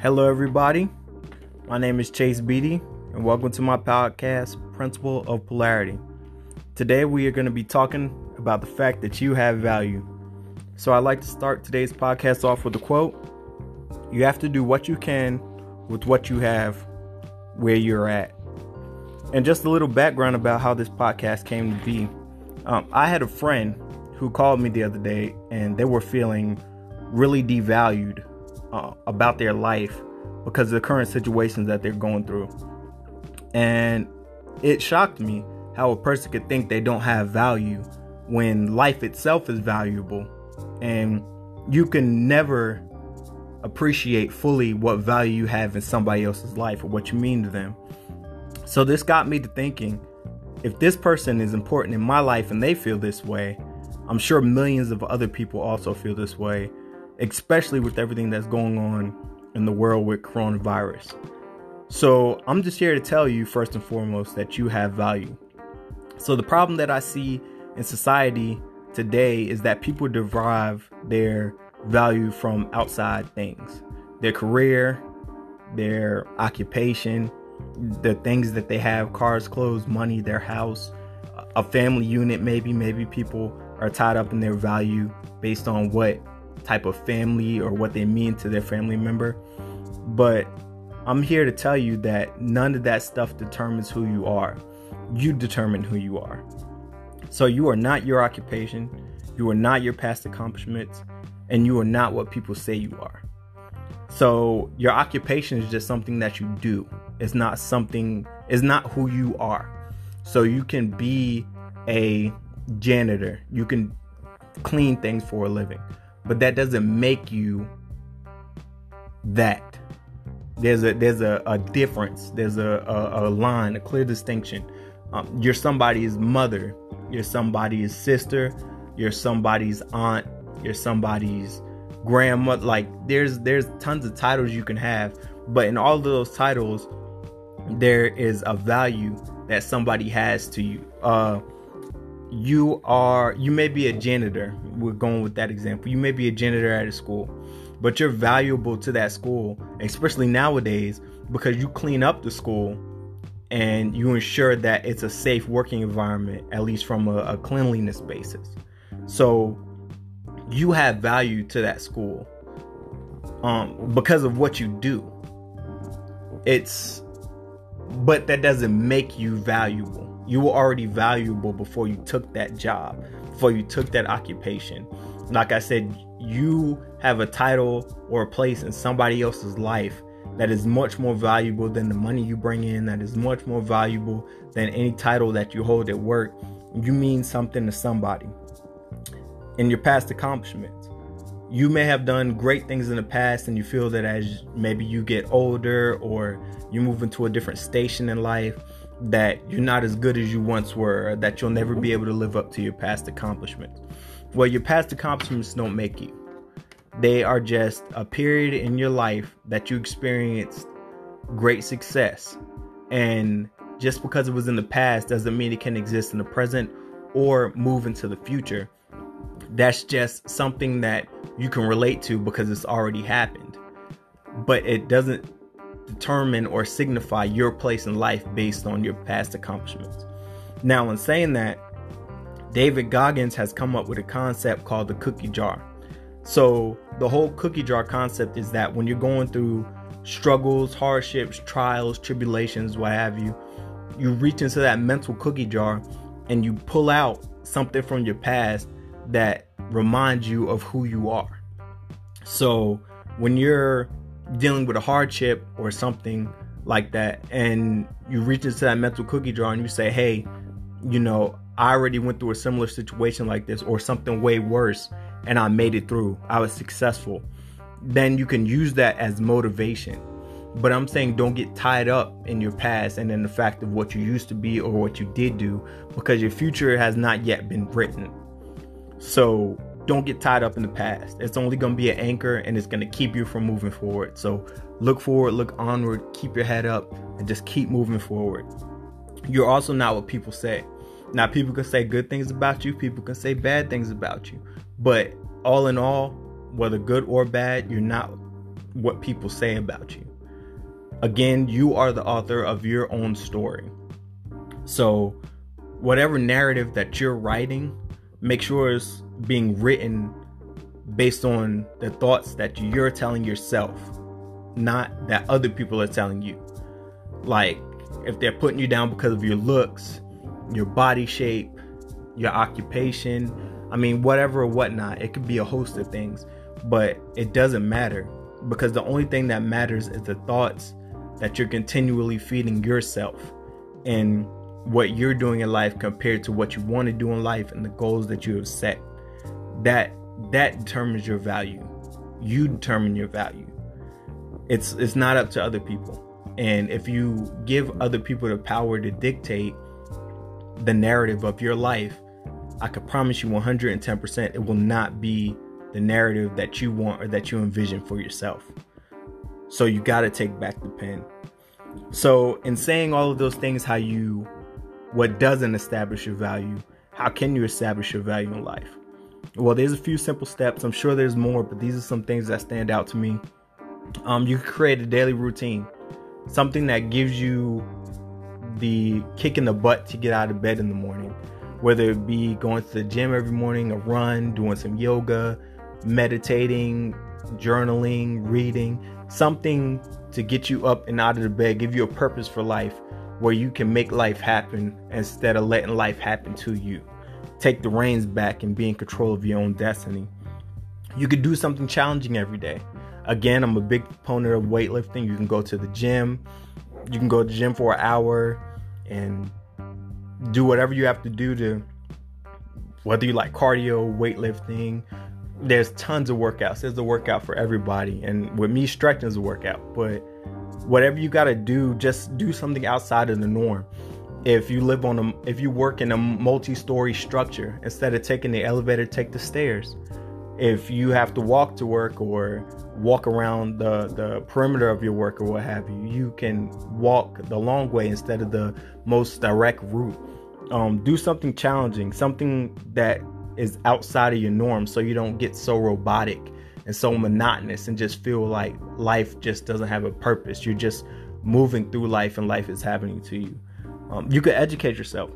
Hello, everybody. My name is Chase Beatty, and welcome to my podcast, Principle of Polarity. Today, we are going to be talking about the fact that you have value. So, I'd like to start today's podcast off with a quote You have to do what you can with what you have where you're at. And just a little background about how this podcast came to be. Um, I had a friend who called me the other day, and they were feeling really devalued uh, about their life because of the current situations that they're going through. And it shocked me how a person could think they don't have value when life itself is valuable and you can never appreciate fully what value you have in somebody else's life or what you mean to them. So this got me to thinking if this person is important in my life and they feel this way, I'm sure millions of other people also feel this way especially with everything that's going on in the world with coronavirus. So, I'm just here to tell you, first and foremost, that you have value. So, the problem that I see in society today is that people derive their value from outside things their career, their occupation, the things that they have cars, clothes, money, their house, a family unit, maybe. Maybe people are tied up in their value based on what type of family or what they mean to their family member. But I'm here to tell you that none of that stuff determines who you are. You determine who you are. So you are not your occupation, you are not your past accomplishments, and you are not what people say you are. So your occupation is just something that you do. It's not something it's not who you are. So you can be a janitor. You can clean things for a living but that doesn't make you that. There's a there's a, a difference. There's a, a, a line, a clear distinction. Um, you're somebody's mother. You're somebody's sister. You're somebody's aunt. You're somebody's grandma. Like there's there's tons of titles you can have, but in all of those titles, there is a value that somebody has to you. Uh, you are you may be a janitor we're going with that example you may be a janitor at a school but you're valuable to that school especially nowadays because you clean up the school and you ensure that it's a safe working environment at least from a, a cleanliness basis. So you have value to that school um, because of what you do. It's but that doesn't make you valuable you were already valuable before you took that job, before you took that occupation. Like I said, you have a title or a place in somebody else's life that is much more valuable than the money you bring in, that is much more valuable than any title that you hold at work. You mean something to somebody in your past accomplishments. You may have done great things in the past, and you feel that as maybe you get older or you move into a different station in life, that you're not as good as you once were, that you'll never be mm-hmm. able to live up to your past accomplishments. Well, your past accomplishments don't make you. They are just a period in your life that you experienced great success. And just because it was in the past doesn't mean it can exist in the present or move into the future. That's just something that you can relate to because it's already happened. But it doesn't determine or signify your place in life based on your past accomplishments. Now, in saying that, David Goggins has come up with a concept called the cookie jar. So, the whole cookie jar concept is that when you're going through struggles, hardships, trials, tribulations, what have you, you reach into that mental cookie jar and you pull out something from your past that reminds you of who you are. So, when you're dealing with a hardship or something like that and you reach into that mental cookie jar and you say hey you know i already went through a similar situation like this or something way worse and i made it through. I was successful. Then you can use that as motivation. But i'm saying don't get tied up in your past and in the fact of what you used to be or what you did do because your future has not yet been written. So don't get tied up in the past. It's only going to be an anchor and it's going to keep you from moving forward. So look forward, look onward, keep your head up, and just keep moving forward. You're also not what people say. Now, people can say good things about you, people can say bad things about you. But all in all, whether good or bad, you're not what people say about you. Again, you are the author of your own story. So, whatever narrative that you're writing, make sure it's being written based on the thoughts that you're telling yourself, not that other people are telling you. Like, if they're putting you down because of your looks, your body shape, your occupation, I mean, whatever or whatnot, it could be a host of things, but it doesn't matter because the only thing that matters is the thoughts that you're continually feeding yourself and what you're doing in life compared to what you want to do in life and the goals that you have set. That that determines your value. You determine your value. It's it's not up to other people. And if you give other people the power to dictate the narrative of your life, I could promise you 110% it will not be the narrative that you want or that you envision for yourself. So you got to take back the pen. So, in saying all of those things, how you, what doesn't establish your value, how can you establish your value in life? Well, there's a few simple steps. I'm sure there's more, but these are some things that stand out to me. Um, you can create a daily routine, something that gives you the kick in the butt to get out of bed in the morning, whether it be going to the gym every morning, a run, doing some yoga, meditating, journaling, reading, something to get you up and out of the bed, give you a purpose for life where you can make life happen instead of letting life happen to you take the reins back and be in control of your own destiny. You could do something challenging every day. Again, I'm a big proponent of weightlifting. You can go to the gym. You can go to the gym for an hour and do whatever you have to do to whether you like cardio, weightlifting. There's tons of workouts. There's a workout for everybody. And with me, stretching is a workout. But whatever you got to do, just do something outside of the norm. If you live on a if you work in a multi-story structure instead of taking the elevator take the stairs. If you have to walk to work or walk around the the perimeter of your work or what have you you can walk the long way instead of the most direct route. Um, do something challenging something that is outside of your norm so you don't get so robotic and so monotonous and just feel like life just doesn't have a purpose you're just moving through life and life is happening to you um, you could educate yourself.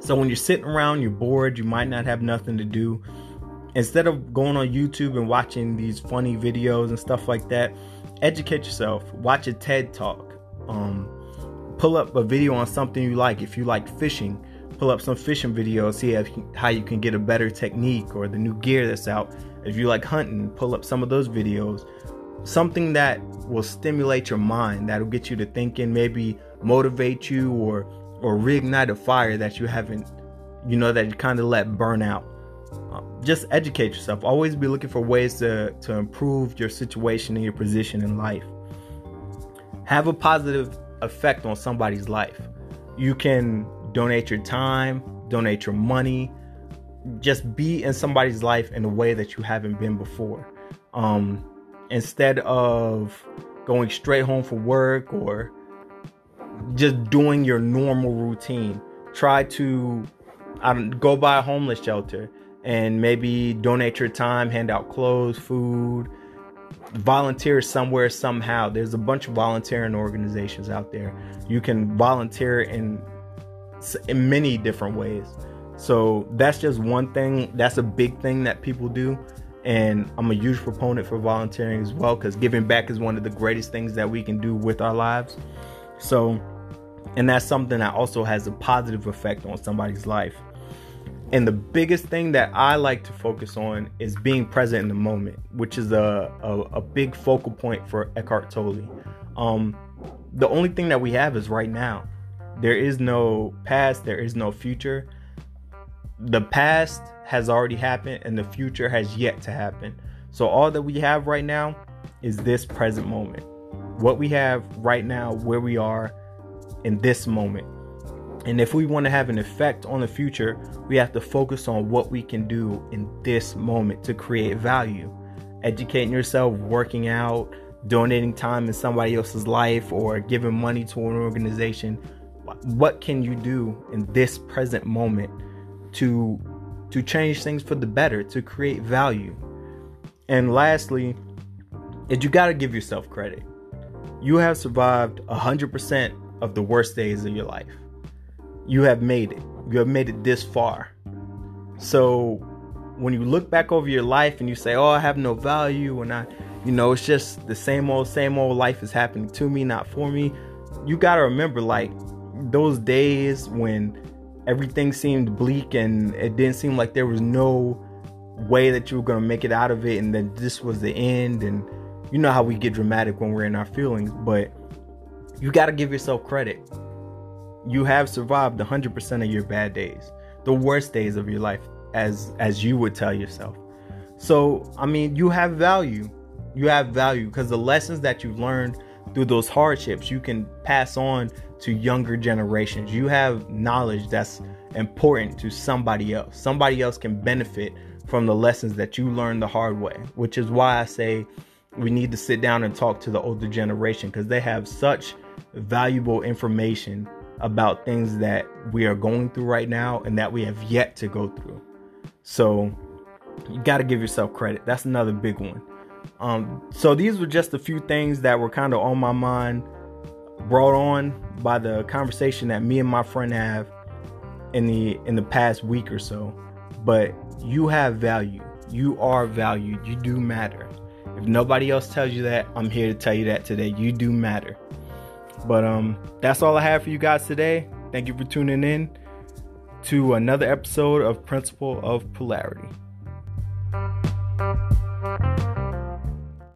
So when you're sitting around, you're bored, you might not have nothing to do. Instead of going on YouTube and watching these funny videos and stuff like that, educate yourself. Watch a TED talk. Um, pull up a video on something you like. If you like fishing, pull up some fishing videos, see how you can get a better technique or the new gear that's out. If you like hunting, pull up some of those videos. Something that will stimulate your mind, that'll get you to thinking, maybe motivate you or or reignite a fire that you haven't you know that you kind of let burn out. Um, just educate yourself. Always be looking for ways to to improve your situation and your position in life. Have a positive effect on somebody's life. You can donate your time donate your money just be in somebody's life in a way that you haven't been before um, instead of going straight home for work or just doing your normal routine. Try to go by a homeless shelter and maybe donate your time, hand out clothes, food, volunteer somewhere somehow. There's a bunch of volunteering organizations out there. You can volunteer in in many different ways. So that's just one thing. That's a big thing that people do. And I'm a huge proponent for volunteering as well because giving back is one of the greatest things that we can do with our lives. So, and that's something that also has a positive effect on somebody's life. And the biggest thing that I like to focus on is being present in the moment, which is a, a, a big focal point for Eckhart Tolle. Um, the only thing that we have is right now. There is no past, there is no future. The past has already happened, and the future has yet to happen. So, all that we have right now is this present moment what we have right now, where we are in this moment. And if we want to have an effect on the future, we have to focus on what we can do in this moment to create value. Educating yourself, working out, donating time in somebody else's life, or giving money to an organization. What can you do in this present moment to to change things for the better, to create value? And lastly, is you got to give yourself credit. You have survived 100% of the worst days of your life. You have made it. You have made it this far. So when you look back over your life and you say, "Oh, I have no value," and I, you know, it's just the same old, same old life is happening to me, not for me. You got to remember, like those days when everything seemed bleak and it didn't seem like there was no way that you were going to make it out of it and that this was the end. And you know how we get dramatic when we're in our feelings but you got to give yourself credit. You have survived 100% of your bad days the worst days of your life as as you would tell yourself. So i mean you have value. You have value because the lessons that you've learned through those hardships you can pass on to younger generations you have knowledge that's important to somebody else somebody else can benefit from the lessons that you learned the hard way, which is why I say we need to sit down and talk to the older generation because they have such valuable information about things that we are going through right now and that we have yet to go through. So you got to give yourself credit. That's another big one. Um, so these were just a few things that were kind of on my mind, brought on by the conversation that me and my friend have in the in the past week or so. But you have value. You are valued. You do matter. If nobody else tells you that, I'm here to tell you that today. You do matter. But um that's all I have for you guys today. Thank you for tuning in to another episode of Principle of Polarity.